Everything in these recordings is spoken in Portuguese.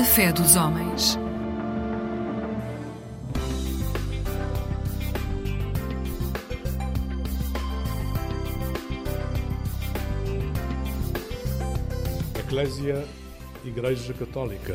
A fé dos homens. Eclésia Igreja Católica.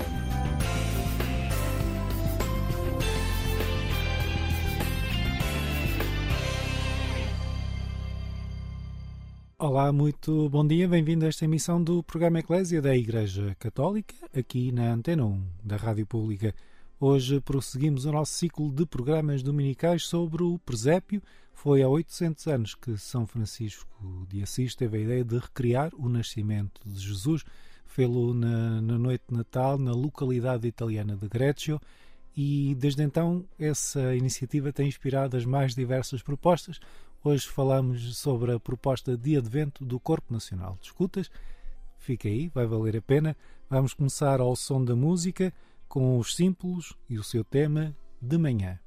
Olá, muito bom dia, bem-vindo a esta emissão do programa Eclésia da Igreja Católica, aqui na Antena 1 da Rádio Pública. Hoje prosseguimos o nosso ciclo de programas dominicais sobre o presépio. Foi há 800 anos que São Francisco de Assis teve a ideia de recriar o nascimento de Jesus. Fê-lo na, na noite de Natal, na localidade italiana de Greccio, e desde então essa iniciativa tem inspirado as mais diversas propostas. Hoje falamos sobre a proposta de advento do Corpo Nacional de Escutas. Fica aí, vai valer a pena. Vamos começar ao som da música com os símbolos e o seu tema de manhã.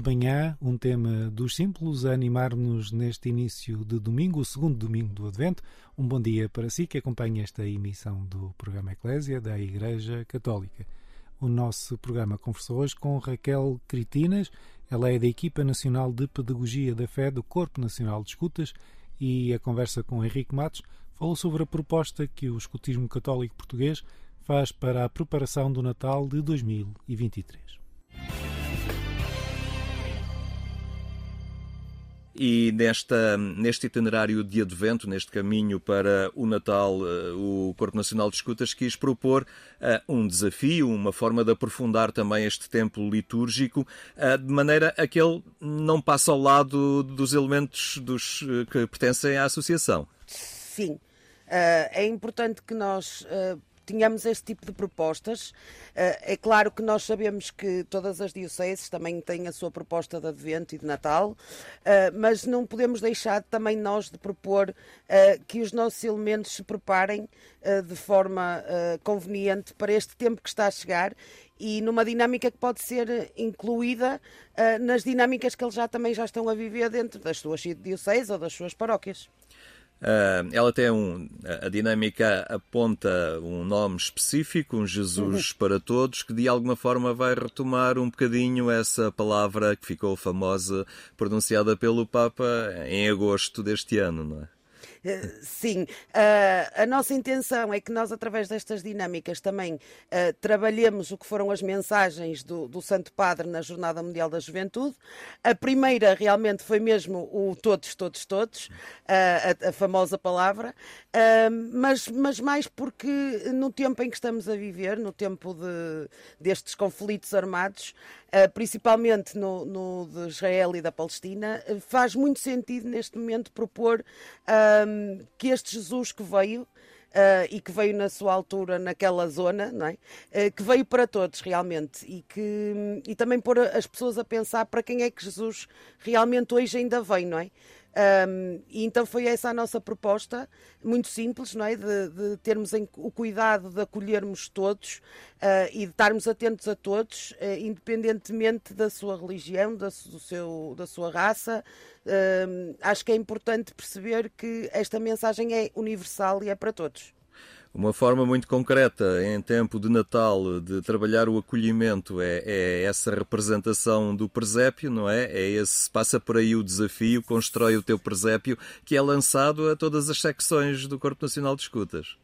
De manhã, um tema dos símbolos a animar-nos neste início de domingo, o segundo domingo do Advento. Um bom dia para si que acompanha esta emissão do programa Eclésia da Igreja Católica. O nosso programa conversou hoje com Raquel Critinas, ela é da equipa nacional de Pedagogia da Fé do Corpo Nacional de Escutas e a conversa com Henrique Matos falou sobre a proposta que o escutismo católico português faz para a preparação do Natal de 2023. E nesta, neste itinerário de advento, neste caminho para o Natal, eh, o Corpo Nacional de Escutas quis propor uh, um desafio, uma forma de aprofundar também este tempo litúrgico, uh, de maneira a que ele não passe ao lado dos elementos dos, que pertencem à associação. Sim. Uh, é importante que nós tenhamos este tipo de propostas. Eh, é claro que nós sabemos que todas as dioceses também têm a sua proposta de Advento e de Natal, eh, mas não podemos deixar também nós de propor eh, que os nossos elementos se preparem de forma conveniente para este tempo que está a chegar e numa dinâmica que pode ser incluída nas dinâmicas que eles já também já estão a viver dentro das suas dioceses ou das suas paróquias. Uh, ela tem um. A dinâmica aponta um nome específico, um Jesus uhum. para todos, que de alguma forma vai retomar um bocadinho essa palavra que ficou famosa, pronunciada pelo Papa em agosto deste ano, não é? Eh, sim, uh, a nossa intenção é que nós, através destas dinâmicas, também uh, trabalhemos o que foram as mensagens do, do, Santo Padre na Jornada Mundial da Juventude. A primeira realmente foi mesmo o todos, todos, todos, a, a, famosa palavra, mas, mas mais porque no tempo em que estamos a viver, no tempo de, destes conflitos armados, eh, principalmente no, no, de Israel e da Palestina, eh, faz muito sentido neste momento propor um, que este Jesus que veio Uh, e que veio na sua altura naquela zona, não é? Uh, que veio para todos realmente e que e também pôr as pessoas a pensar para quem é que Jesus realmente hoje ainda vem, não é? Um, e então foi essa a nossa proposta, muito simples, não é? De, de termos o cuidado de acolhermos todos uh, e de estarmos atentos a todos, uh, independentemente da sua religião, da, do seu, da sua raça. Uh, acho que é importante perceber que esta mensagem é universal e é para todos. Uma forma muito concreta, em tempo de Natal, de trabalhar o acolhimento é, é, essa representação do presépio, não é? É esse, passa por aí o desafio, constrói o teu presépio, que é lançado a todas as secções do Corpo Nacional de Escutas.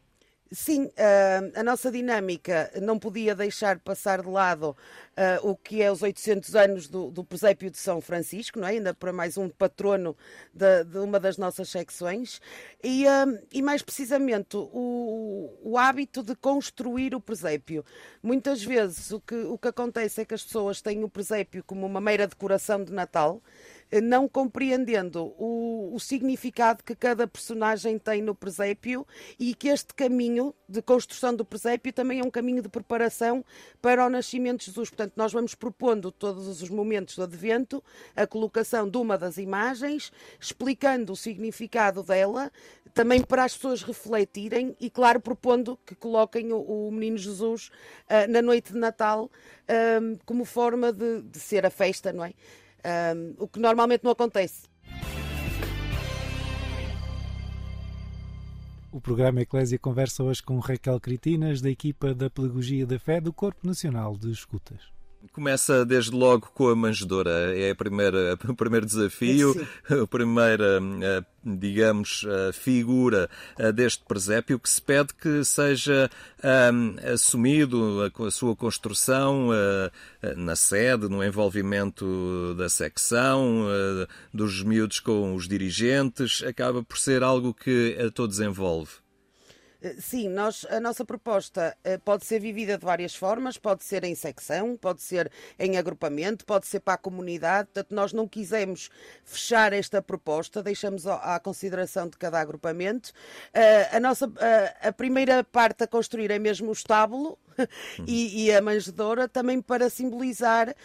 Sim, uh, a nossa dinâmica não podia deixar passar de lado uh, o que é os 800 anos do, do presépio de São Francisco, não é? ainda para mais um patrono de, de uma das nossas secções, e, uh, e mais precisamente o, o, hábito de construir o presépio. Muitas vezes o que, o que acontece é que as pessoas têm o presépio como uma mera decoração de Natal, não compreendendo o, o, significado que cada personagem tem no presépio e que este caminho de construção do presépio também é um caminho de preparação para o nascimento de Jesus. Portanto, nós vamos propondo todos os momentos do Advento a colocação de uma das imagens, explicando o significado dela, também para as pessoas refletirem e, claro, propondo que coloquem o, o Menino Jesus uh, na noite de Natal uh, como forma de, de ser a festa, não é? um, o que normalmente não acontece. O programa Eclésia conversa hoje com Raquel Critinas, da equipa da Pedagogia da Fé do Corpo Nacional de Escutas. Começa desde logo com a manjedora. É a primeira, o primeiro desafio, a primeira, eh, digamos, a figura eh, deste presépio que se pede que seja um, assumido a, a, sua construção uh, na sede, no envolvimento da secção, uh, dos miúdos com os dirigentes. Acaba por ser algo que a todos envolve. Eh, sim, nós, a nossa proposta eh, pode ser vivida de várias formas, pode ser em secção, pode ser em agrupamento, pode ser para a comunidade. Portanto, nós não quisemos fechar esta proposta, deixamos à consideração de cada agrupamento. Eh, a, nossa, a primeira parte a construir é mesmo o estábulo, e, e, a manjedora também para simbolizar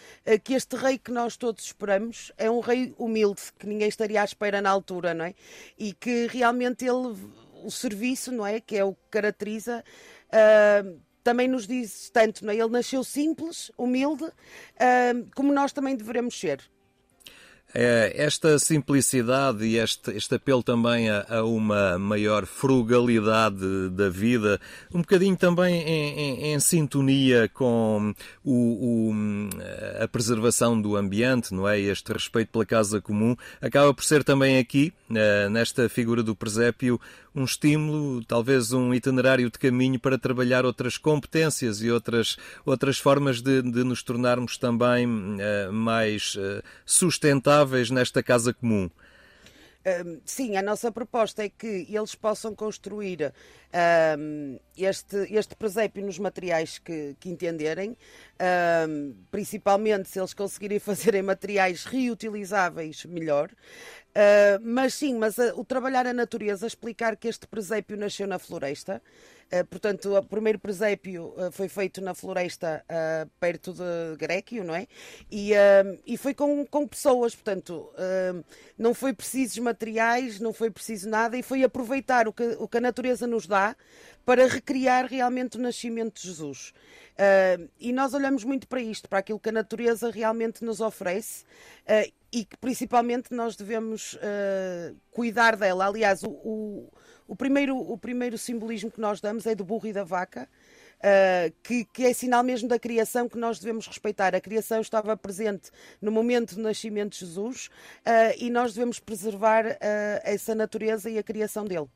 que este rei que nós todos esperamos é um rei humilde, que ninguém estaria à espera na altura, não é? E que realmente ele o serviço, não é? Que é o que caracteriza. Uh, também nos diz tanto, não é? Ele nasceu simples, humilde, uh, como nós também devemos ser. É, esta simplicidade e este, este apelo também a, a, uma maior frugalidade da vida, um bocadinho também em, em, em sintonia com o, o, a preservação do ambiente, não é? Este respeito pela casa comum, acaba por ser também aqui, eh, nesta figura do presépio, um estímulo, talvez um itinerário de caminho para trabalhar outras competências e outras, outras formas de, de nos tornarmos também uh, mais uh, nesta casa comum. sim, a nossa proposta é que eles possam construir este, este presépio nos materiais que, que entenderem, principalmente se eles conseguirem fazer em materiais reutilizáveis, melhor. Uh, mas sim, mas uh, o trabalhar a natureza, explicar que este presépio nasceu na floresta. Uh, portanto, o primeiro presépio foi feito na floresta perto de Gréquio, não é? E, e foi com, com pessoas, portanto, não foi preciso materiais, não foi preciso nada, e foi aproveitar o que, o que a natureza nos dá para recriar realmente o nascimento de Jesus. Uh, e nós olhamos muito para isto, para aquilo que a natureza realmente nos oferece uh, e que principalmente nós devemos uh, cuidar dela. Aliás, o, o, o, primeiro, o primeiro simbolismo que nós damos é do burro e da vaca. que, que, é sinal mesmo da criação que nós devemos respeitar. A criação estava presente no momento do nascimento de Jesus e nós devemos preservar essa natureza e a criação dele.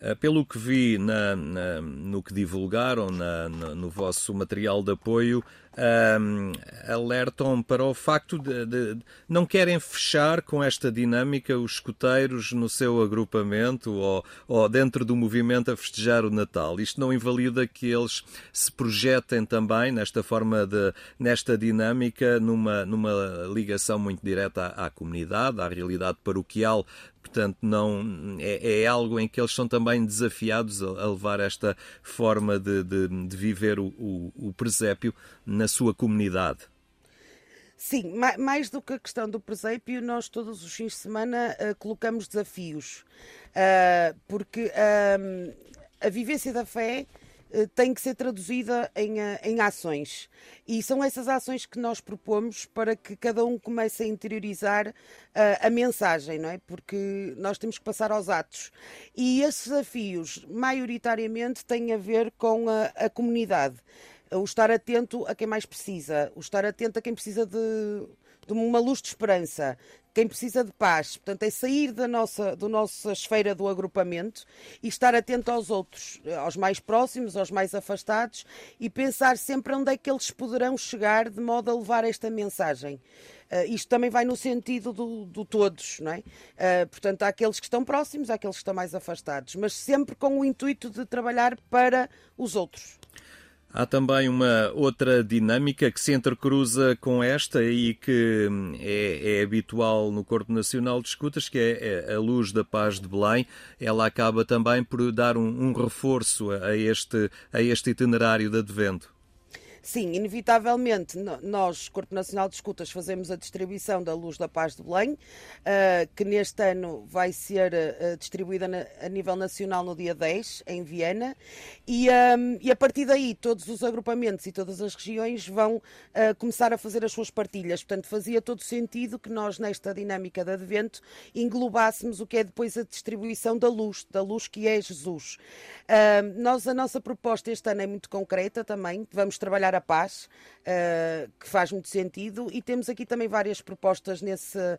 Eh, pelo que vi na, na, no que divulgaram na, no vosso material de apoio, um, ehm, alertam para o facto de, de, de, não querem fechar com esta dinâmica os escuteiros no seu agrupamento ou, ou, dentro do movimento a festejar o Natal. Isto não invalida que eles se projetem também nesta forma de, nesta dinâmica, numa, numa ligação muito direta à, à comunidade, à realidade paroquial portanto não é, é, algo em que eles são também desafiados a, a levar esta forma de, de, de viver o, o, o, presépio na sua comunidade. Sim, mais do que a questão do presépio, nós todos os fins de semana uh, colocamos desafios, uh, porque uh, a vivência da fé eh, tem que ser traduzida em, em ações. E são essas ações que nós propomos para que cada um comece a interiorizar uh, a mensagem, não é? Porque nós temos que passar aos atos. E esses desafios, maioritariamente, têm a ver com a, a comunidade. O estar atento a quem mais precisa, o estar atento a quem precisa de, de uma luz de esperança, quem precisa de paz. Portanto, é sair da nossa, do nossa esfera do agrupamento e estar atento aos outros, aos mais próximos, aos mais afastados e pensar sempre onde é que eles poderão chegar de modo a levar esta mensagem. Uh, isto também vai no sentido do, do todos, não é? Uh, portanto, há aqueles que estão próximos, há aqueles que estão mais afastados, mas sempre com o intuito de trabalhar para os outros. Há também uma outra dinâmica que se entrecruza com esta e que hum, é, é, habitual no Corpo Nacional de Escutas, que é, é a Luz da Paz de Belém. Ela acaba também por dar um, um reforço a este, a este itinerário de advento. Sim, inevitavelmente, nós, Corpo Nacional de Escutas, fazemos a distribuição da Luz da Paz de Belém, uh, que neste ano vai ser uh, distribuída a nível nacional no dia 10, em Viena, e, um, e, a partir daí todos os agrupamentos e todas as regiões vão começar a fazer as suas partilhas. Portanto, fazia todo sentido que nós, nesta dinâmica de advento, englobássemos o que é depois a distribuição da luz, da luz que é Jesus. nós, a nossa proposta este ano é muito concreta também, vamos trabalhar a paz, uh, que faz muito sentido, e temos aqui também várias propostas nesse, uh,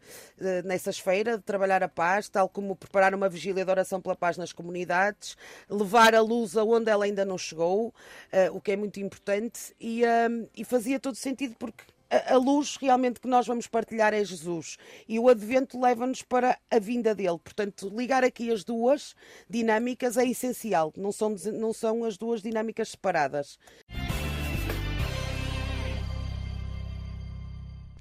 nessa esfera de trabalhar a paz, tal como preparar uma vigília de oração pela paz nas comunidades, levar a luz aonde ela ainda não chegou, uh, o que é muito importante, e, e fazia todo sentido porque a luz realmente que nós vamos partilhar é Jesus e o advento leva-nos para a vinda dele. Portanto, ligar aqui as duas dinâmicas é essencial, não são, não são as duas dinâmicas separadas.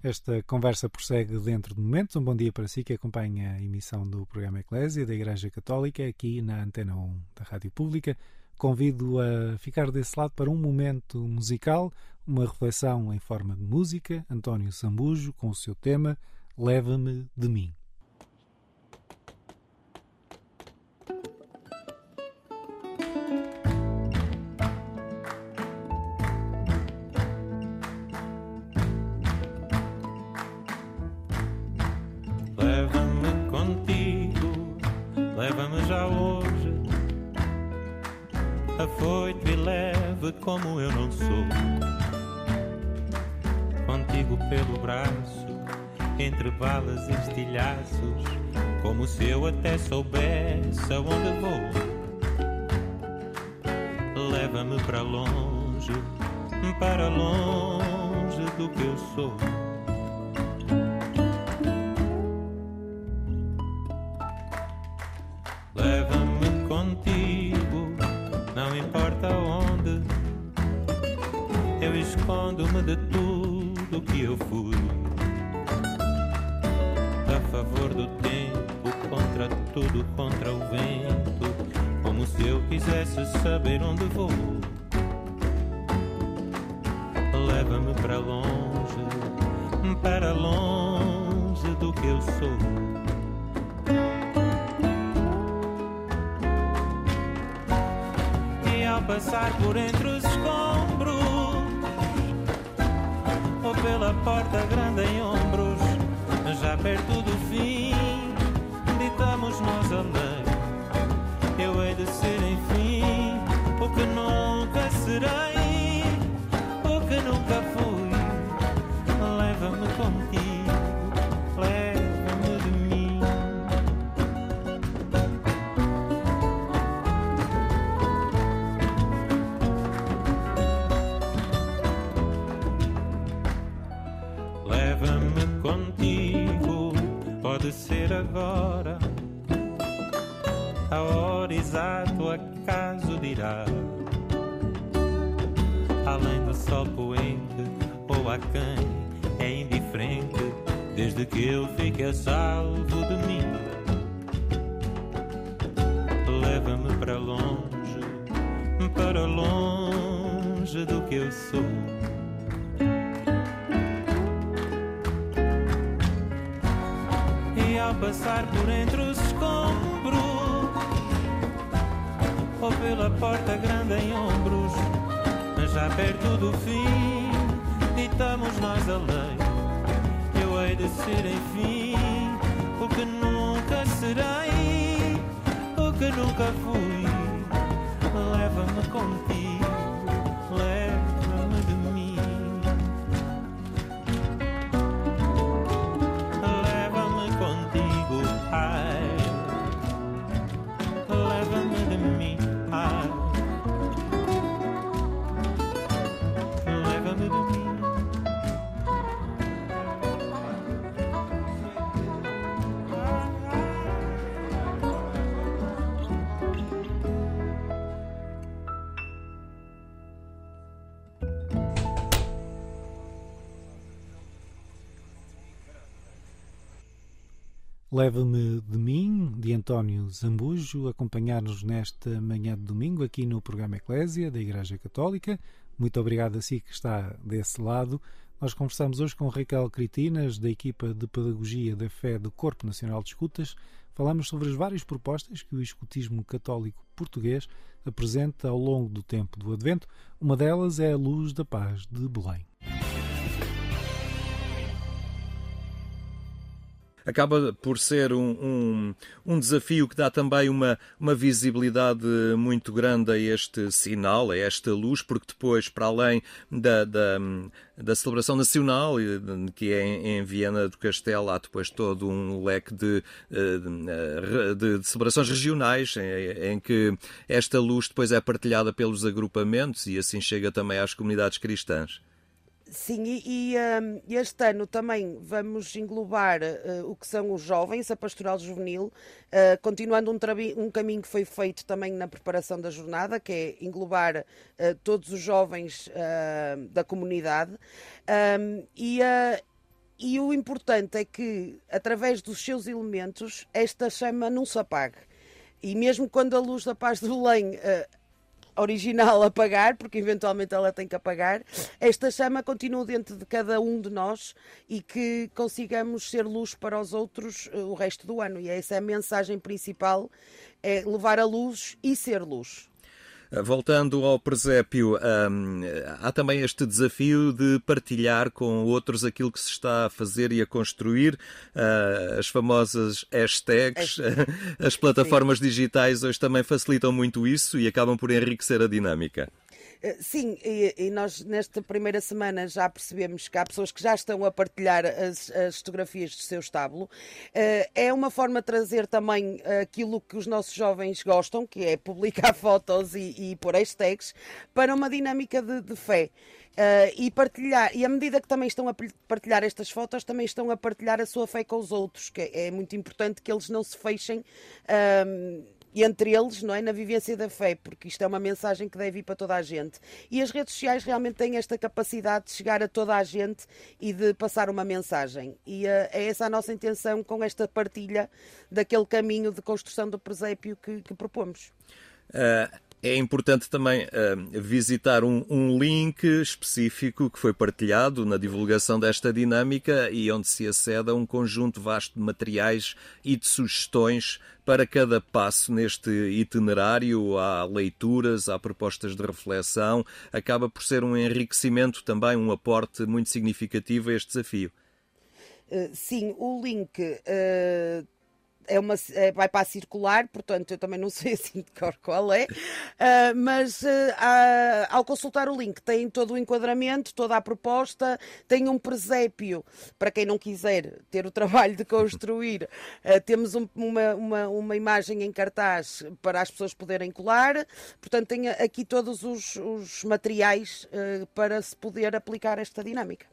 Esta conversa prossegue dentro de momentos. Um bom dia para si que acompanha a emissão do programa Eclésia da Igreja Católica aqui na Antena 1 da Rádio Pública. Convido a ficar desse lado para um momento musical, uma reflexão em forma de música. António Sambujo com o seu tema Leva-me de mim. Leva-me já hoje. Afoito e leve como eu não sou. Contigo pelo braço, entre balas e estilhaços, como se eu até soubesse aonde vou. Leva-me para longe, para longe do que eu sou. Que eu fui. A favor do tempo, contra tudo, contra o vento. Como se eu quisesse saber onde vou. Ditamos nós a lei. Eu hei de ser, enfim, o que nunca serei, o que nunca fui. Leva-me contigo, Leva-me de mim, de António Zambujo, acompanhar-nos nesta manhã de domingo aqui no programa Eclésia da Igreja Católica. Muito obrigado a si que está desse lado. Nós conversamos hoje com Raquel Critinas, da equipa de Pedagogia da Fé do Corpo Nacional de Escutas. Falamos sobre as várias propostas que o escutismo católico português apresenta ao longo do tempo do Advento. Uma delas é a Luz da Paz de Belém. Acaba por ser um, um, um, desafio que dá também uma, uma visibilidade muito grande a este sinal, a esta luz, porque depois, para além da, da, da celebração nacional, que é em, em, Viena do Castelo, há depois todo um leque de, de, de celebrações regionais em, em, que esta luz depois é partilhada pelos agrupamentos e assim chega também às comunidades cristãs. Sim, e, e um, este ano também vamos englobar uh, o que são os jovens, a pastoral juvenil, uh, continuando um, um, caminho que foi feito também na preparação da jornada, que é englobar uh, todos os jovens da comunidade. Um, e, e o importante é que, através dos seus elementos, esta chama não se apague. E mesmo quando a luz da paz de Belém original apagar, porque eventualmente ela tem que apagar, esta chama continua dentro de cada um de nós e que consigamos ser luz para os outros o resto do ano. E essa é a mensagem principal, é levar a luz e ser luz. Voltando ao presépio, hum, há também este desafio de partilhar com outros aquilo que se está a fazer e a construir, uh, as famosas hashtags, as plataformas Sim. digitais hoje também facilitam muito isso e acabam por enriquecer a dinâmica. Eh, sim, e, e, nós nesta primeira semana já percebemos que há pessoas que já estão a partilhar as, as fotografias do seu estábulo. Eh, é uma forma de trazer também aquilo que os nossos jovens gostam, que é publicar fotos e, e pôr hashtags, para uma dinâmica de, de fé. Uh, e partilhar, e à medida que também estão a partilhar estas fotos, também estão a partilhar a sua fé com os outros, que é muito importante que eles não se fechem. Uh, e entre eles, não é, na vivência da fé, porque isto é uma mensagem que deve ir para toda a gente. E as redes sociais realmente têm esta capacidade de chegar a toda a gente e de passar uma mensagem. E uh, é essa a nossa intenção com esta partilha daquele caminho de construção do presépio que, que propomos. Uh, é importante também uh, visitar um, um, link específico que foi partilhado na divulgação desta dinâmica e onde se acede a um conjunto vasto de materiais e de sugestões para cada passo neste itinerário. Há leituras, há propostas de reflexão. Acaba por ser um enriquecimento também, um aporte muito significativo a este desafio. Uh, sim, o link uh é uma, é, vai para a circular, portanto eu também não sei assim de cor qual é, uh, mas uh, ao consultar o link tem todo o enquadramento, toda a proposta, tem um presépio, para quem não quiser ter o trabalho de construir, uh, temos um, uma, uma, uma imagem em cartaz para as pessoas poderem colar, portanto tem aqui todos os, os materiais para se poder aplicar esta dinâmica.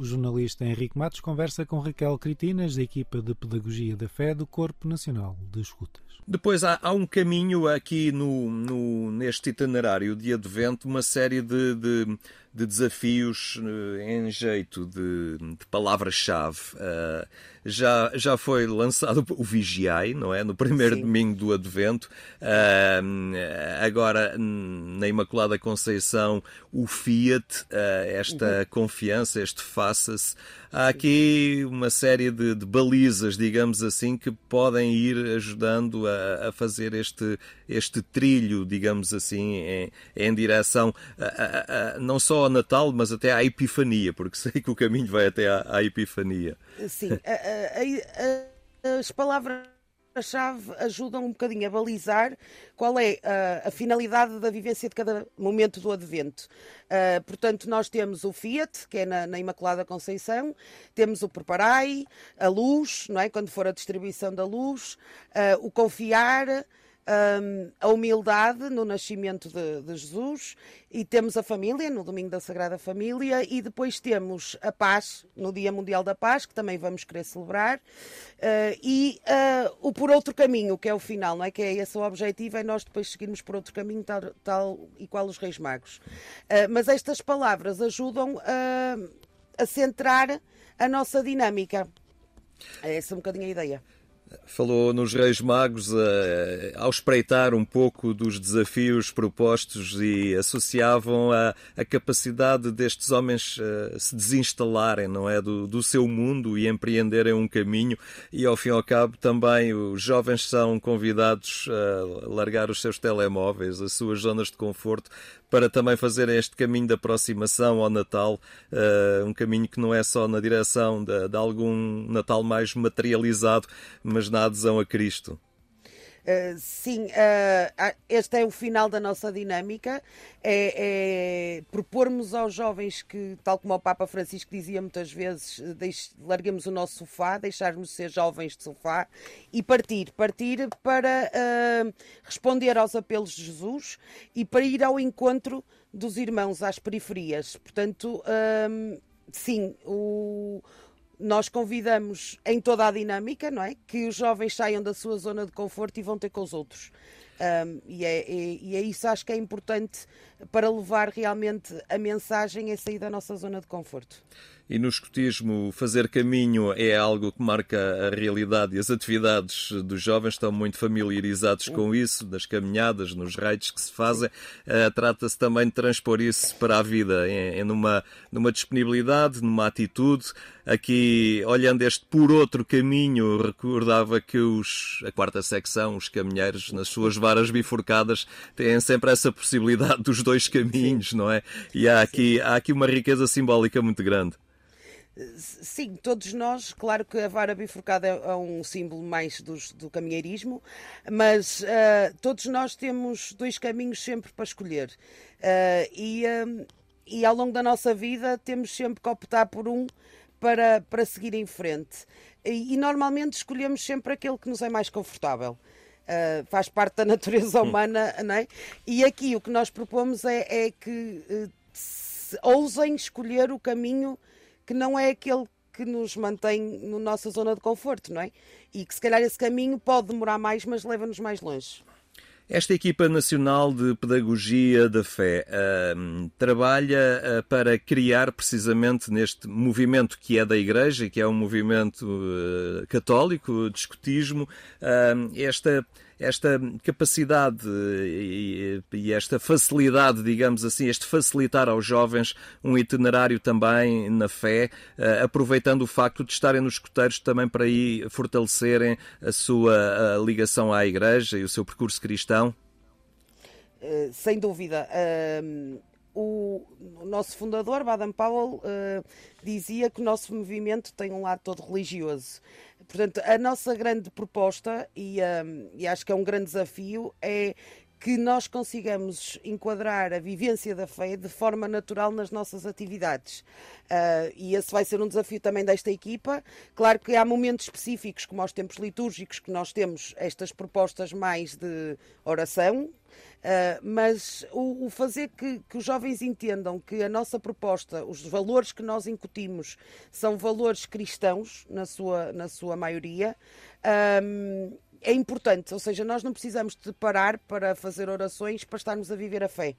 O jornalista Henrique Matos conversa com Raquel Critinas, da equipa de Pedagogia da Fé do Corpo Nacional de Escutas. Depois há, há um caminho aqui no, no, neste itinerário de advento, uma série de, de, de desafios eh, em jeito de, de palavras-chave. Uh, já, já foi lançado o Vigiai, não é? No primeiro Sim. domingo do Advento. Uh, agora, na Imaculada Conceição, o Fiat, uh, esta uhum. confiança, este faça-se. Há aqui uma série de, de, balizas, digamos assim, que podem ir ajudando a, a fazer este, este trilho, digamos assim, em, em direção a, a, não só ao Natal, mas até à Epifania, porque sei que o caminho vai até à, à Epifania. Sim, as palavras a chave ajudam um bocadinho a balizar qual é a, a, finalidade da vivência de cada momento do Advento. Uh, portanto, nós temos o Fiat, que é na, na, Imaculada Conceição, temos o Preparai, a luz, não é? quando for a distribuição da luz, uh, o confiar, um, a humildade no nascimento de, de, Jesus e temos a família no Domingo da Sagrada Família e depois temos a paz no Dia Mundial da Paz que também vamos querer celebrar. Uh, e uh, o por outro caminho que é o final não é? Que é esse o objetivo é nós depois seguirmos por outro caminho tal, tal e qual os Reis Magos. Uh, mas estas palavras ajudam a centrar a nossa dinâmica. É essa um bocadinho a ideia Falou nos Reis Magos uh, ao espreitar um pouco dos desafios propostos e associavam a, a capacidade destes homens uh, se desinstalarem, não é, do, do, seu mundo e empreenderem um caminho. E ao fim e ao cabo também os jovens são convidados a largar os seus telemóveis, as suas zonas de conforto para também fazer este caminho de aproximação ao Natal, uh, um caminho que não é só na direção de, de algum Natal mais materializado, mas na adesão a Cristo. Uh, sim, uh, este é o final da nossa dinâmica. É, é, propormos aos jovens que, tal como o Papa Francisco dizia muitas vezes, deix, larguemos o nosso sofá, deixarmos de ser jovens de sofá e partir. Partir para uh, responder aos apelos de Jesus e para ir ao encontro dos irmãos às periferias. Portanto, sim, o nós convidamos em toda a dinâmica, não é? Que os jovens saiam da sua zona de conforto e vão ter com os outros. Um, e, é, e, é, isso acho que é importante para levar realmente a mensagem a sair da nossa zona de conforto. E no escotismo, fazer caminho é algo que marca a realidade e as atividades dos jovens estão muito familiarizados com isso, das caminhadas, nos raids que se fazem. Uh, Trata-se também de transpor isso para a vida, em, em numa, numa disponibilidade, numa atitude. Aqui, olhando este por outro caminho, recordava que os, a quarta secção, os caminheiros, nas suas varas bifurcadas, têm sempre essa possibilidade dos dois caminhos, não é? E há aqui, há aqui uma riqueza simbólica muito grande. Sim, todos nós, claro que a vara bifurcada é, é um símbolo mais dos, do caminheirismo, mas uh, todos nós temos dois caminhos sempre para escolher. Uh, e, uh, e ao longo da nossa vida temos sempre que optar por um para, para seguir em frente. E, e normalmente escolhemos sempre aquele que nos é mais confortável. Uh, faz parte da natureza humana, não é? E aqui o que nós propomos é, é que uh, ousem escolher o caminho que não é aquele que nos mantém na nossa zona de conforto, não é? E que se calhar esse caminho pode demorar mais, mas leva-nos mais longe. Esta equipa nacional de pedagogia da fé uh, trabalha uh, para criar precisamente neste movimento que é da Igreja, que é um movimento uh, católico de escotismo, esta esta capacidade e, e, esta facilidade, digamos assim, este facilitar aos jovens um itinerário também na fé, uh, aproveitando o facto de estarem nos escuteiros também para aí fortalecerem a sua a ligação à Igreja e o seu percurso cristão? Uh, sem dúvida. O, nosso fundador, Baden Powell, dizia que o nosso movimento tem um lado todo religioso. Portanto, a nossa grande proposta, e, um, e acho que é um grande desafio, é que nós consigamos enquadrar a vivência da fé de forma natural nas nossas atividades. Uh, e esse vai ser um desafio também desta equipa. Claro que há momentos específicos, como aos tempos litúrgicos, que nós temos estas propostas mais de oração, Uh, mas o, o fazer que, que, os jovens entendam que a nossa proposta, os valores que nós incutimos, são valores cristãos, na sua, na sua maioria, um, é importante. Ou seja, nós não precisamos de parar para fazer orações para estarmos a viver a fé.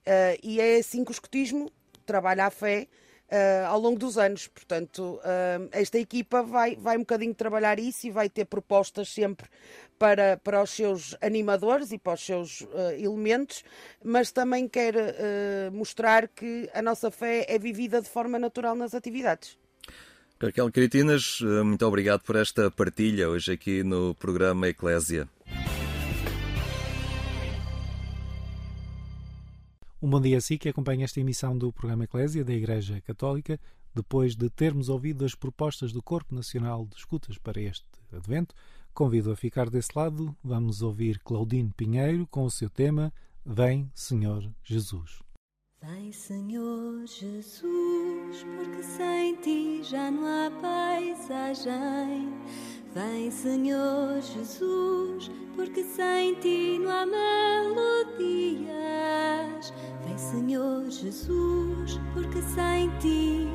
Uh, e é assim que o escotismo trabalha a fé uh, ao longo dos anos. Portanto, uh, esta equipa vai, vai um bocadinho trabalhar isso e vai ter propostas sempre para, para os seus animadores e para os seus elementos, mas também quer mostrar que a nossa fé é vivida de forma natural nas atividades. Raquel Critinas, muito obrigado por esta partilha hoje aqui no programa Eclésia. Um bom dia a si que acompanha esta emissão do programa Eclésia da Igreja Católica. Depois de termos ouvido as propostas do Corpo Nacional de Escutas para este advento, convido a ficar desse lado. Vamos ouvir Claudine Pinheiro com o seu tema Vem, Senhor Jesus. Vem, Senhor Jesus, porque sem ti já não há paisagem. Vem, Senhor Jesus, porque sem ti não há melodias. Vem, Senhor Jesus, porque sem ti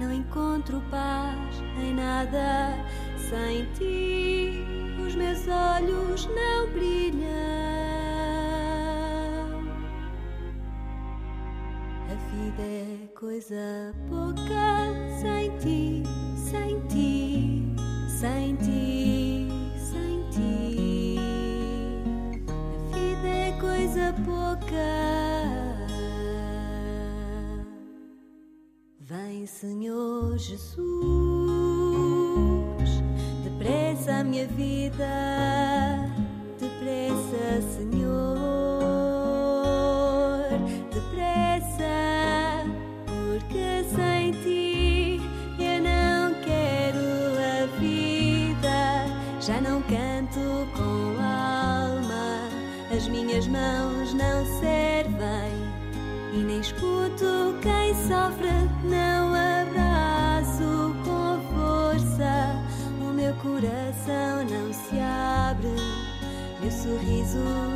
não encontro paz em nada. Sem ti os meus olhos não brilham. A vida é coisa pouca sem ti, sem ti sem ti, sem ti. A vida é coisa pouca. Vem, Senhor Jesus, depressa a minha vida, Oh.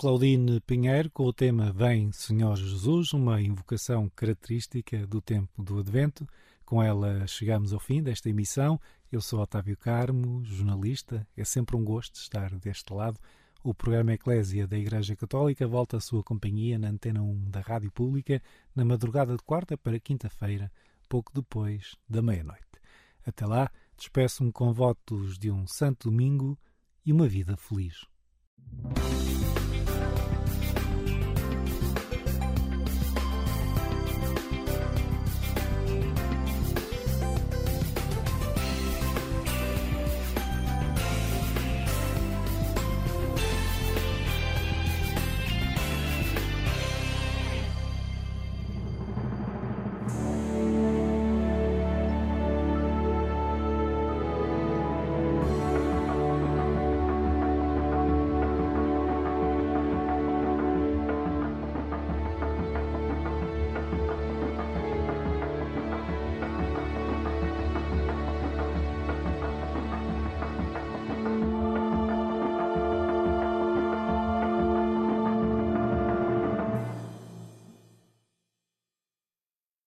Claudine Pinheiro com o tema Vem Senhor Jesus, uma invocação característica do tempo do Advento. Com ela chegamos ao fim desta emissão. Eu sou Otávio Carmo, jornalista. É sempre um gosto estar deste lado. O programa Eclésia da Igreja Católica volta à sua companhia na Antena 1 da Rádio Pública na madrugada de quarta para quinta-feira, pouco depois da meia-noite. Até lá, despeço-me com votos de um santo domingo e uma vida feliz.